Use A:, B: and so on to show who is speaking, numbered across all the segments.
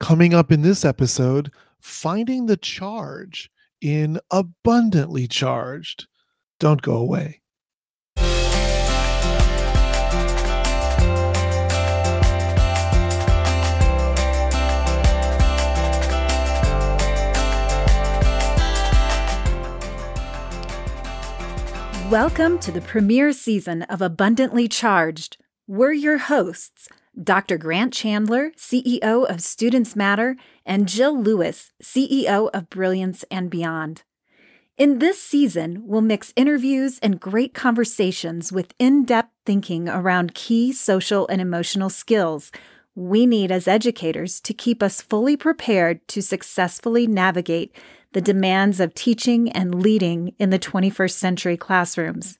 A: Coming up in this episode, finding the charge in Abundantly Charged. Don't go away.
B: Welcome to the premiere season of Abundantly Charged. We're your hosts, Dr. Grant Chandler, CEO of Students Matter, and Jill Lewis, CEO of Brilliance and Beyond. In this season, we'll mix interviews and great conversations with in depth thinking around key social and emotional skills we need as educators to keep us fully prepared to successfully navigate the demands of teaching and leading in the 21st century classrooms.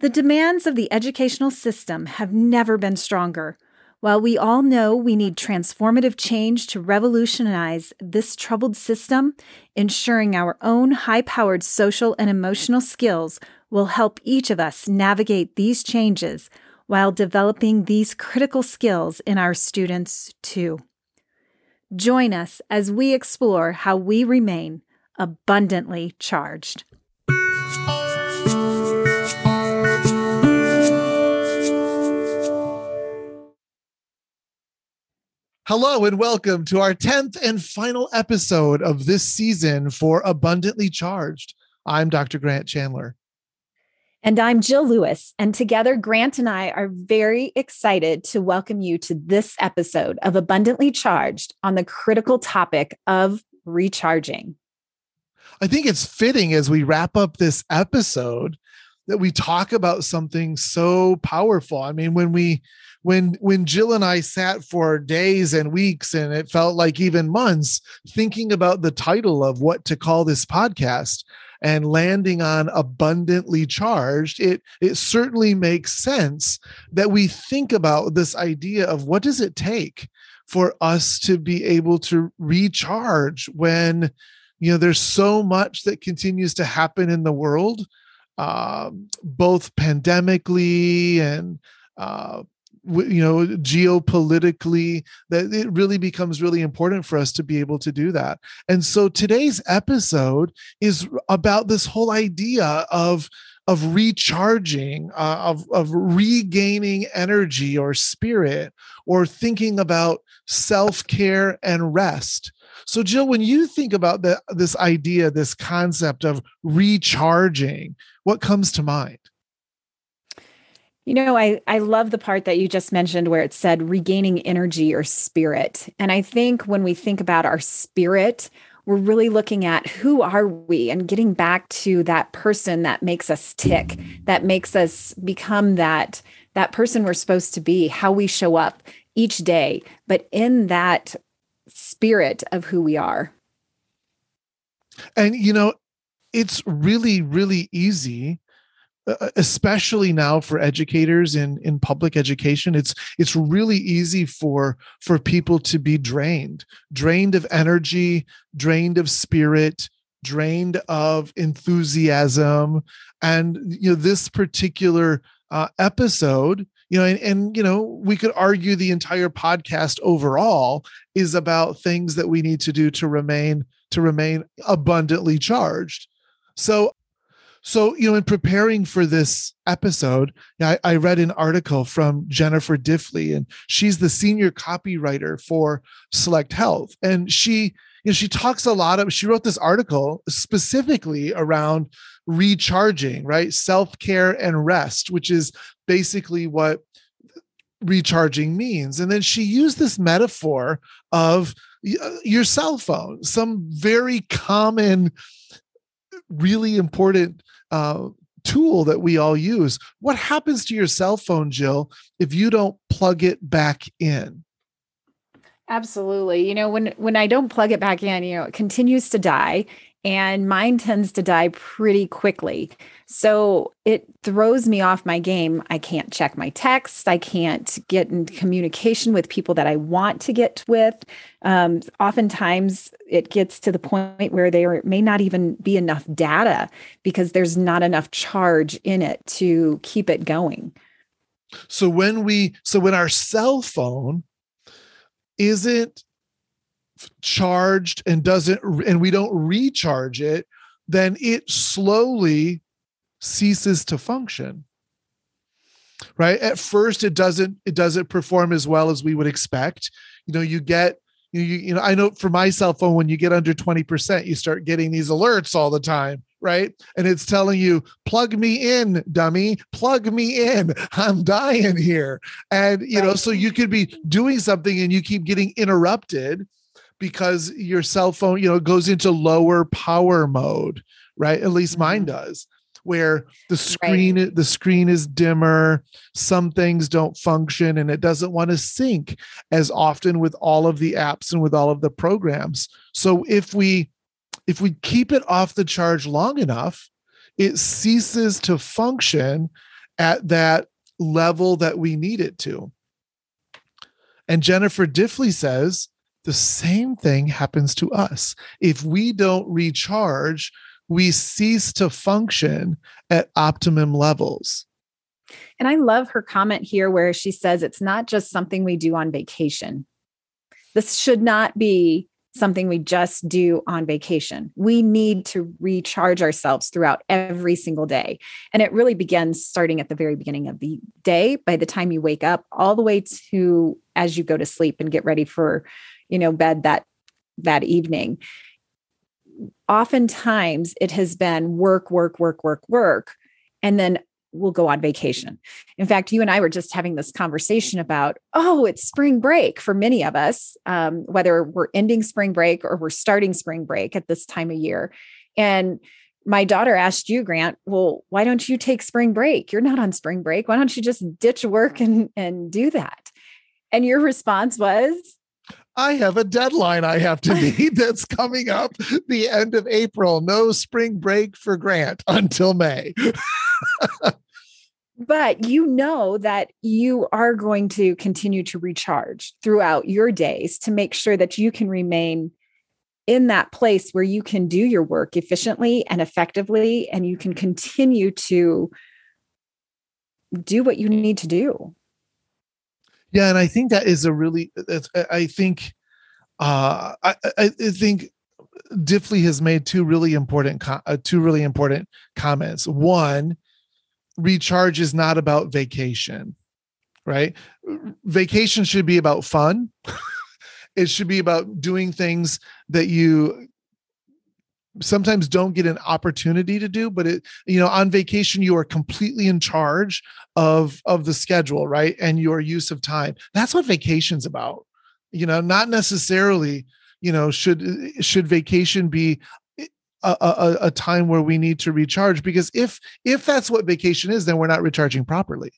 B: The demands of the educational system have never been stronger. While we all know we need transformative change to revolutionize this troubled system, ensuring our own high powered social and emotional skills will help each of us navigate these changes while developing these critical skills in our students too. Join us as we explore how we remain abundantly charged.
A: Hello and welcome to our 10th and final episode of this season for Abundantly Charged. I'm Dr. Grant Chandler.
B: And I'm Jill Lewis. And together, Grant and I are very excited to welcome you to this episode of Abundantly Charged on the critical topic of recharging.
A: I think it's fitting as we wrap up this episode that we talk about something so powerful. I mean, when we when when Jill and I sat for days and weeks and it felt like even months thinking about the title of what to call this podcast, and landing on abundantly charged, it it certainly makes sense that we think about this idea of what does it take for us to be able to recharge when you know there's so much that continues to happen in the world um, both pandemically and uh, you know geopolitically that it really becomes really important for us to be able to do that. And so today's episode is about this whole idea of of recharging uh, of of regaining energy or spirit or thinking about self-care and rest. So jill when you think about the, this idea this concept of recharging what comes to mind
B: you know, I, I love the part that you just mentioned where it said regaining energy or spirit. And I think when we think about our spirit, we're really looking at who are we and getting back to that person that makes us tick, that makes us become that that person we're supposed to be, how we show up each day, but in that spirit of who we are.
A: And you know, it's really really easy especially now for educators in in public education it's it's really easy for for people to be drained drained of energy drained of spirit drained of enthusiasm. And you know this particular uh, episode you know and, and you know we could argue the entire podcast overall is about things that we need to do to remain to remain abundantly charged. So so, you know, in preparing for this episode, I, I, read an article from Jennifer Diffley, and she's the senior copywriter for Select Health. And she, you know, she talks a lot of, she wrote this article specifically around recharging, right? Self care and rest, which is basically what recharging means. And then she used this metaphor of uh, your cell phone, some very common really important uh, tool that we all use. What happens to your cell phone, Jill, if you don't plug it back in?
B: Absolutely. You know, when when I don't plug it back in, you know, it continues to die and mine tends to die pretty quickly. So it throws me off my game. I can't check my text. I can't get in communication with people that I want to get with. Um, oftentimes, it gets to the point where there may not even be enough data because there's not enough charge in it to keep it going.
A: So when we, so when our cell phone isn't charged and doesn't and we don't recharge it then it slowly ceases to function. Right? At first it doesn't it doesn't perform as well as we would expect. You know you get you, you know i know for my cell phone when you get under 20% you start getting these alerts all the time right? And it's telling you plug me in dummy. Plug me in. I'm dying here. And you right. know so you could be doing something and you keep getting interrupted because your cell phone you know goes into lower power mode right at least mine mm-hmm. does where the screen right. the screen is dimmer some things don't function and it doesn't want to sync as often with all of the apps and with all of the programs so if we if we keep it off the charge long enough it ceases to function at that level that we need it to and jennifer diffley says the same thing happens to us if we don't recharge we cease to function at optimum levels.
B: And I love her comment here where she says it's not just something we do on vacation. This should not be something we just do on vacation. We need to recharge ourselves throughout every single day. And it really begins starting at the very beginning of the day, by the time you wake up, all the way to as you go to sleep and get ready for, you know, bed that that evening oftentimes it has been work, work, work, work, work, and then we'll go on vacation. In fact, you and I were just having this conversation about, oh, it's spring break for many of us, um, whether we're ending spring break or we're starting spring break at this time of year. And my daughter asked you, Grant, well, why don't you take spring break? You're not on spring break. Why don't you just ditch work and, and do that? And your response was,
A: I have a deadline I have to meet that's coming up the end of April. No spring break for Grant until May.
B: but you know that you are going to continue to recharge throughout your days to make sure that you can remain in that place where you can do your work efficiently and effectively and you can continue to do what you need to do
A: yeah, and I think that is a really. I think, uh, I, I think Diffley has made two really important uh, two really important comments. One, recharge is not about vacation, right? Vacation should be about fun. it should be about doing things that you sometimes don't get an opportunity to do but it you know on vacation you are completely in charge of of the schedule right? And your use of time. That's what vacation's about. You know not necessarily you know should should vacation be eh, a, a, a time where we need to recharge because if if that's what vacation is then we're not recharging properly.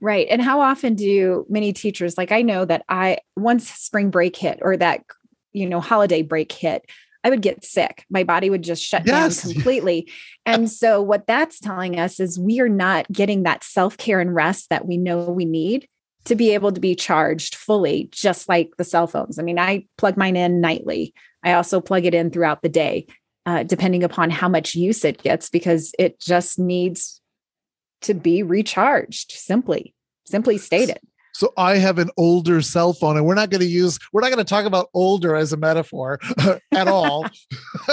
B: Right and how often do many teachers like i know that i once spring break hit or that you know holiday break hit I would get sick. My body would just shut yes. down completely. and so, what that's telling us is we are not getting that self care and rest that we know we need to be able to be charged fully, just like the cell phones. I mean, I plug mine in nightly, I also plug it in throughout the day, uh, depending upon how much use it gets, because it just needs to be recharged simply, simply stated.
A: So I have an older cell phone, and we're not going to use, we're not going to talk about older as a metaphor at all.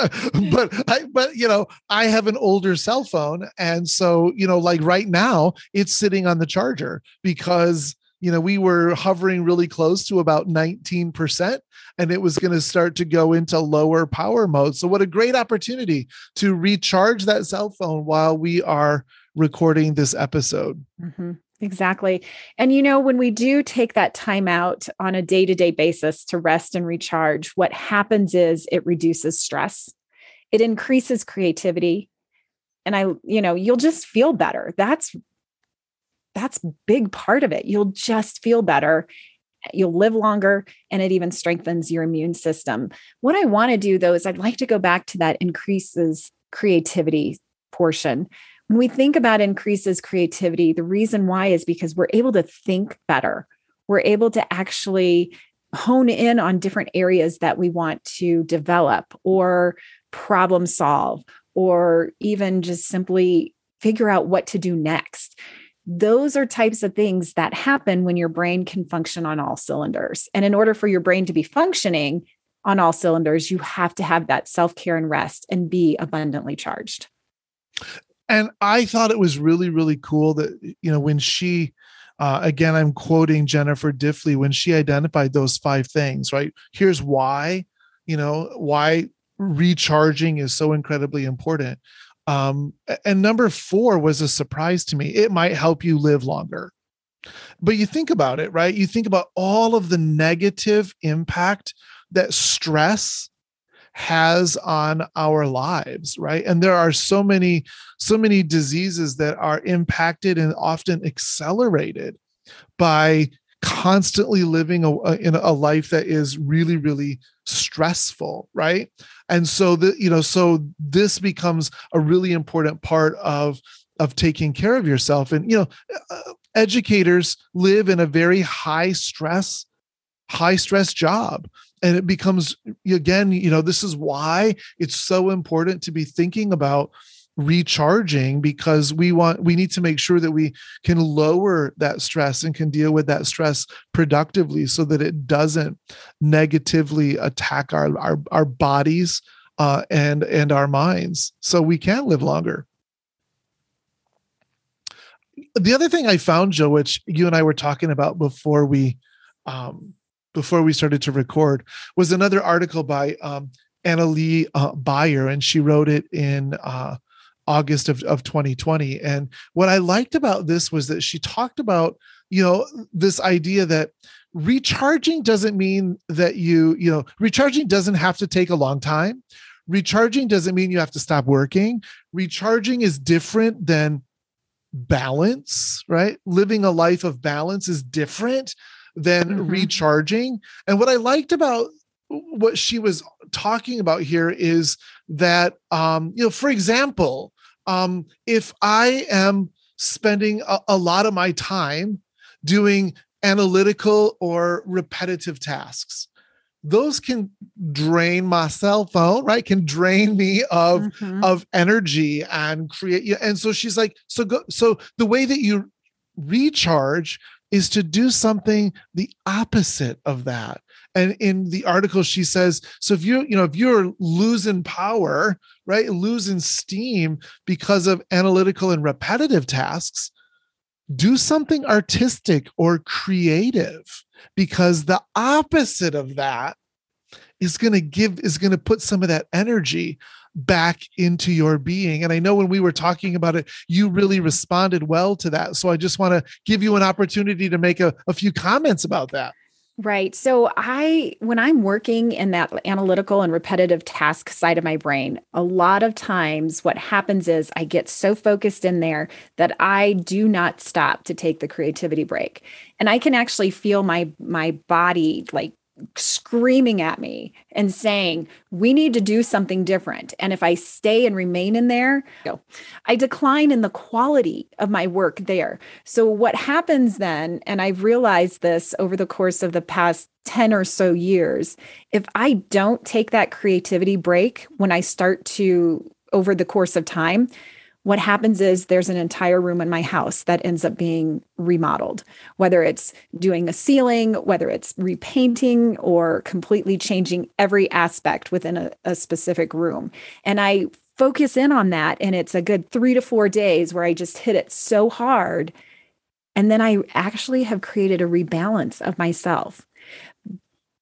A: but I, but you know, I have an older cell phone, and so you know, like right now, it's sitting on the charger because you know we were hovering really close to about 19% and it was going to start to go into lower power mode so what a great opportunity to recharge that cell phone while we are recording this episode
B: mm-hmm. Exactly. And you know, when we do take that time out on a day to day basis to rest and recharge, what happens is it reduces stress, it increases creativity. And I, you know, you'll just feel better. That's that's big part of it. You'll just feel better. You'll live longer and it even strengthens your immune system. What I want to do though is I'd like to go back to that increases creativity portion when we think about increases creativity, the reason why is because we're able to think better. We're able to actually hone in on different areas that we want to develop or problem solve or even just simply figure out what to do next. Those are types of things that happen when your brain can function on all cylinders. And in order for your brain to be functioning, on all cylinders, you have to have that self care and rest and be abundantly charged.
A: And I thought it was really, really cool that, you know, when she, uh, again, I'm quoting Jennifer Diffley, when she identified those five things, right? Here's why, you know, why recharging is so incredibly important. Um, and number four was a surprise to me. It might help you live longer. But you think about it, right? You think about all of the negative impact that stress has on our lives right? And there are so many so many diseases that are impacted and often accelerated by constantly living a, in a life that is really really stressful right? And so the you know so this becomes a really important part of of taking care of yourself. And you know uh, educators live in a very high stress high stress job and it becomes again you know this is why it's so important to be thinking about recharging because we want we need to make sure that we can lower that stress and can deal with that stress productively so that it doesn't negatively attack our our, our bodies uh, and and our minds. So we can live longer. The other thing i found joe which you and i were talking about before we um, before we started to record was another article by um, Anna Lee uh, Bayer, and she wrote it in uh, August of, of 2020. And what I liked about this was that she talked about, you know, this idea that recharging doesn't mean that you, you know, recharging doesn't have to take a long time. Recharging doesn't mean you have to stop working. Recharging is different than balance, right? Living a life of balance is different than mm-hmm. recharging. And what I liked about what she was talking about here is that um, you know, for example, um, if I am spending a, a lot of my time doing analytical or repetitive tasks, those can drain my cell phone right can drain me of mm-hmm. of energy and create and so she's like so go so the way that you recharge is to do something the opposite of that. And in the article she says so if you you know if you're losing power right losing steam because of analytical and repetitive tasks do something artistic or creative because the opposite of that is going to give is going to put some of that energy back into your being. And I know when we were talking about it, you really responded well to that. So I just want to give you an opportunity to make a, a few comments about that.
B: Right. So I when I'm working in that analytical and repetitive task side of my brain, a lot of times what happens is I get so focused in there that I do not stop to take the creativity break. And I can actually feel my my body like screaming at me and saying, we need to do something different. And if I stay and remain in there, I decline in the quality of my work there. So, what happens then, and I've realized this over the course of the past 10 or so years, if I don't take that creativity break when I start to, over the course of time, what happens is there's an entire room in my house that ends up being remodeled, whether it's doing a ceiling, whether it's repainting, or completely changing every aspect within a, a specific room. And I focus in on that, and it's a good three to four days where I just hit it so hard. And then I actually have created a rebalance of myself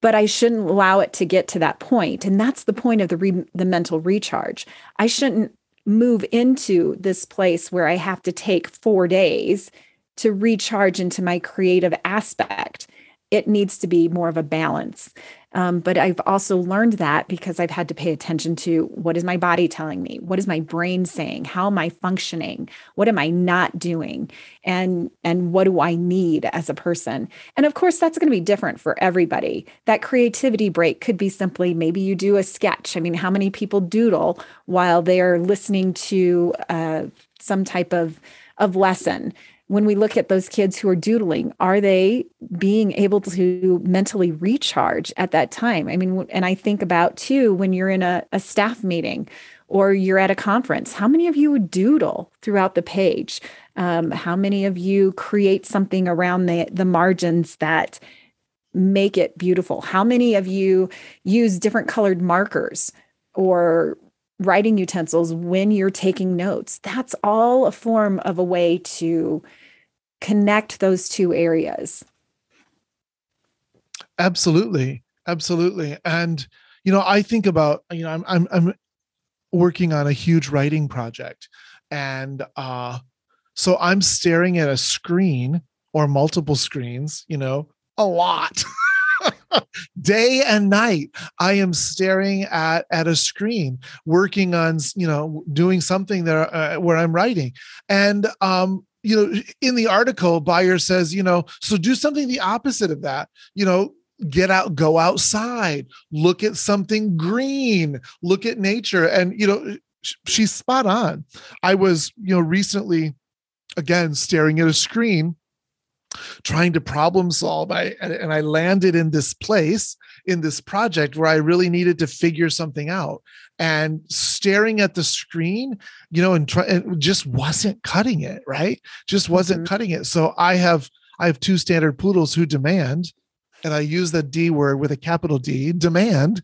B: but I shouldn't allow it to get to that point. And that's the point of the re- the mental recharge. I shouldn't move into this place where I have to take four days to recharge into my creative aspect. It needs to be more of a balance. Um, but I've also learned that because I've had to pay attention to what is my body telling me? What is my brain saying? How am I functioning? What am I not doing? And and what do I need as a person? And of course, that's going to be different for everybody. That creativity break could be simply maybe you do a sketch. I mean, how many people doodle while they're listening to uh, some type of of lesson? When we look at those kids who are doodling, are they being able to mentally recharge at that time? I mean, and I think about too when you're in a, a staff meeting or you're at a conference, how many of you doodle throughout the page? Um, how many of you create something around the, the margins that make it beautiful? How many of you use different colored markers or writing utensils when you're taking notes? That's all a form of a way to connect those two areas.
A: Absolutely. Absolutely. And you know, I think about, you know, I'm I'm I'm working on a huge writing project and uh so I'm staring at a screen or multiple screens, you know, a lot. day and night i am staring at at a screen working on you know doing something there uh, where i'm writing and um you know in the article Beyer says you know so do something the opposite of that. You know get out go outside. Look at something green. Look at nature. And you know she's spot on. I was you know recently again staring at a screen trying to problem solve. I, and i landed in this place in this project where i really needed to figure something out and staring at the screen you know and, try, and just wasn't cutting it right just wasn't mm-hmm. cutting it so i have i have two standard poodles who demand and I use the D word with a capital D, demand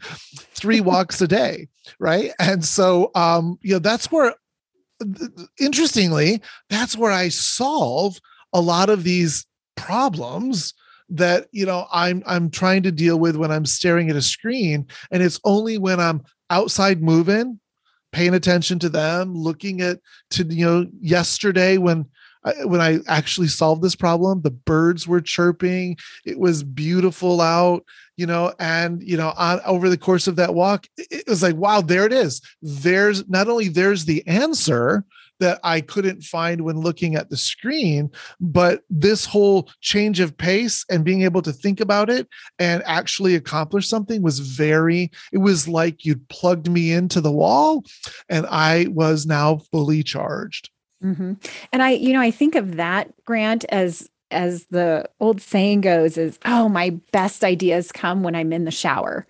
A: three walks a day, right? And so, um, you know, that's where, interestingly, that's where I solve a lot of these problems that you know i'm i'm trying to deal with when i'm staring at a screen and it's only when i'm outside moving paying attention to them looking at to you know yesterday when uh, when I actually solved this problem, the birds were chirping. It was beautiful out, you know, and you know, on over the course of that walk, it was like, wow, there it is. There's not only there's the answer, that I couldn't find when looking at the screen. But this whole change of pace and being able to think about it and actually accomplish something was very, it was like you'd plugged me into the wall and I was now fully charged.
B: Mm-hmm. And I, you know, I think of that grant as as the old saying goes is oh my best ideas come when i'm in the shower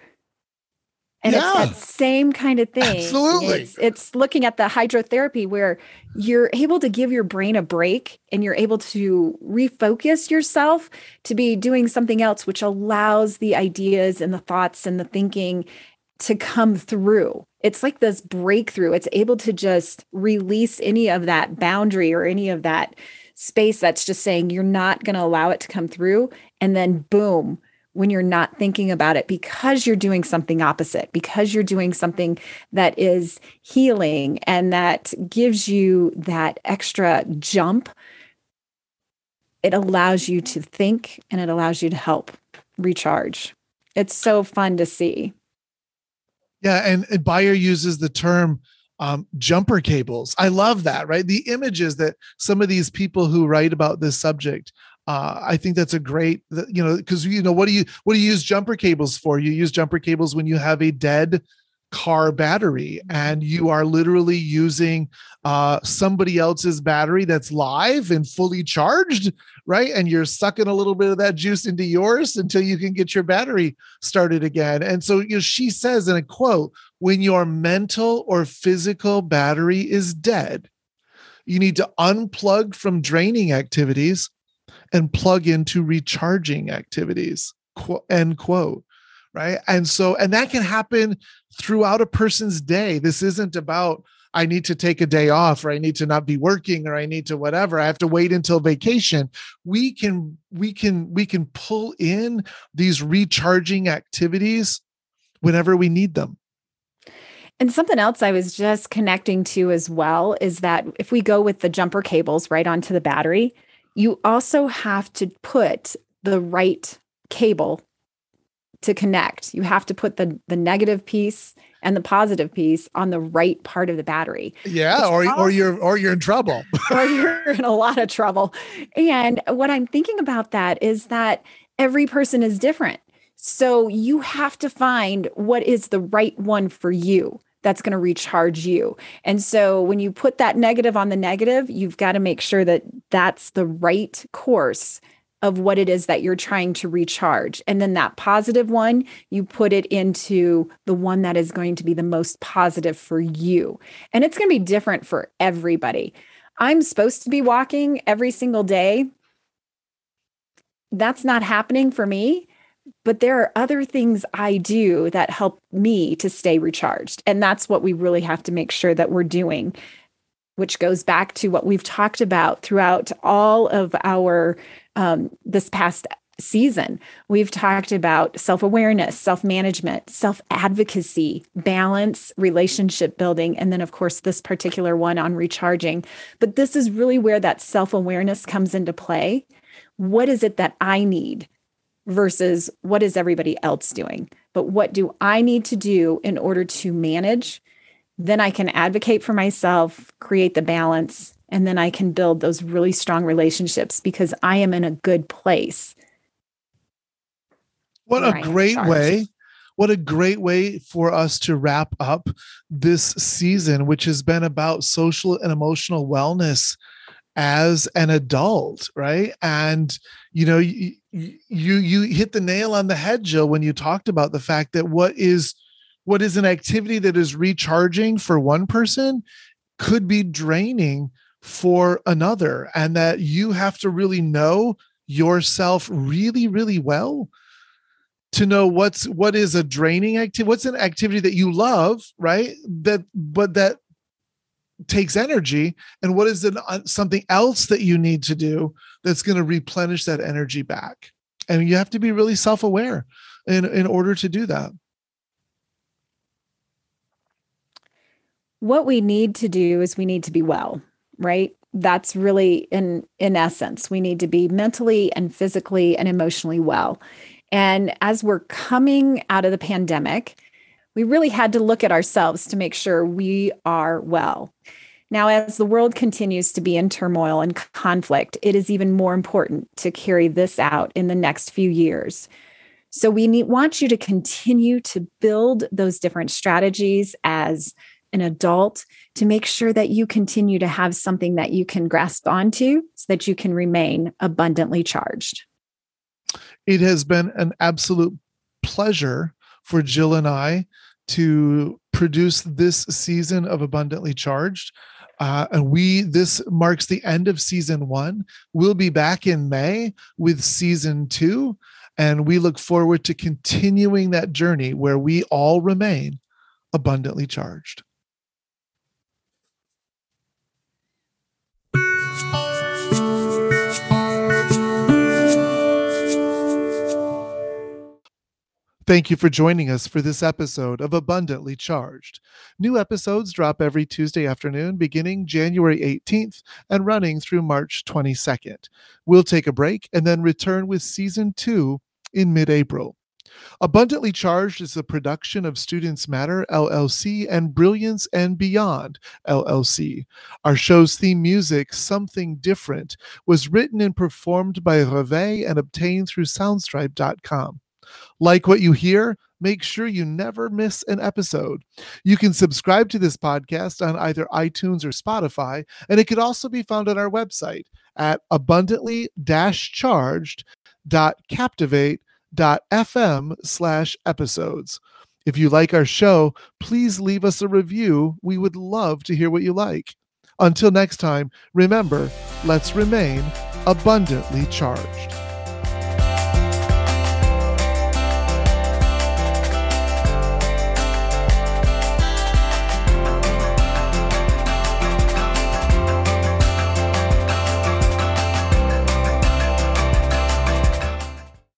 B: and yeah. it's that same kind of thing.
A: Absolutely.
B: It's, it's looking at the hydrotherapy where you're able to give your brain a break and you're able to refocus yourself to be doing something else, which allows the ideas and the thoughts and the thinking to come through. It's like this breakthrough. It's able to just release any of that boundary or any of that space that's just saying you're not going to allow it to come through. And then, boom, when you're not thinking about it because you're doing something opposite, because you're doing something that is healing and that gives you that extra jump. It allows you to think and it allows you to help recharge. It's so fun to see.
A: Yeah. And, and Beyer uses the term um, jumper cables. I love that, right? The images that some of these people who write about this subject uh, I think that's a great, you know, because you know what do you what do you use jumper cables for? You use jumper cables when you have a dead car battery and you are literally using uh, somebody else's battery that's live and fully charged, right? And you're sucking a little bit of that juice into yours until you can get your battery started again. And so, you know, she says in a quote, when your mental or physical battery is dead, you need to unplug from draining activities and plug into recharging activities end quote right and so and that can happen throughout a person's day this isn't about I need to take a day off or I need to not be working or I need to whatever. I have to wait until vacation. We can we can we can pull in these recharging activities whenever we need them.
B: And something else I was just connecting to as well is that if we go with the jumper cables right onto the battery, you also have to put the right cable to connect. You have to put the the negative piece and the positive piece on the right part of the battery.
A: Yeah, or also, or you're or you're in trouble.
B: or you're in a lot of trouble. And what I'm thinking about that is that every person is different. So you have to find what is the right one for you that's going to recharge you. And so when you put that negative on the negative, you've got to make sure that that's the right course of what it is that you're trying to recharge. And then that positive one, you put it into the one that is going to be the most positive for you. And it's going to be different for everybody. I'm supposed to be walking every single day. That's not happening for me but there are other things I do that help me to stay recharged. And that's what we really have to make sure that we're doing, which goes back to what we've talked about throughout all of our um, this past season. We've talked about self awareness, self management, self advocacy, balance, relationship building, and then, of course, this particular one on recharging. But this is really where that self awareness comes into play. What is it that I need versus what is everybody else doing? But what do I need to do in order to manage? Then I can advocate for myself, create the balance, and then I can build those really strong relationships because I am in a good place
A: what a great way. What a great way for us to wrap up this season, which has been about social and emotional wellness as an adult, right? And you know, you you, you hit the nail on the head, Jill, when you talked about the fact that what is what is an activity that is recharging for one person could be draining for another, and that you have to really know yourself really, really well to know what's what is a draining activity what's an activity that you love right? That but that takes energy and what is an, uh, something else that you need to do that's going to replenish that energy back? And you have to be really self-aware in in order to do that.
B: What we need to do is we need to be well right? That's really in in essence we need to be mentally and physically and emotionally well. And as we're coming out of the pandemic, we really had to look at ourselves to make sure we are well. Now, as the world continues to be in turmoil and conflict, it is even more important to carry this out in the next few years. So, we need, want you to continue to build those different strategies as an adult to make sure that you continue to have something that you can grasp onto so that you can remain abundantly charged.
A: It has been an absolute pleasure for Jill and I to produce this season of Abundantly Charged. Uh, and we this marks the end of season one. We'll be back in May with season two, and we look forward to continuing that journey where we all remain abundantly charged. Thank you for joining us for this episode of Abundantly Charged. New episodes drop every Tuesday afternoon beginning January 18th and running through March 22nd. We'll take a break and then return with season two in mid April. Abundantly Charged is a production of Students Matter LLC and Brilliance and Beyond LLC. Our show's theme music, Something Different, was written and performed by Reve and obtained through Soundstripe.com. Like what you hear? Make sure you never miss an episode. You can subscribe to this podcast on either iTunes or Spotify, and it could also be found on our website at abundantly charged.captivate.fm slash episodes. If you like our show, please leave us a review. We would love to hear what you like. Until next time, remember, let's remain abundantly charged.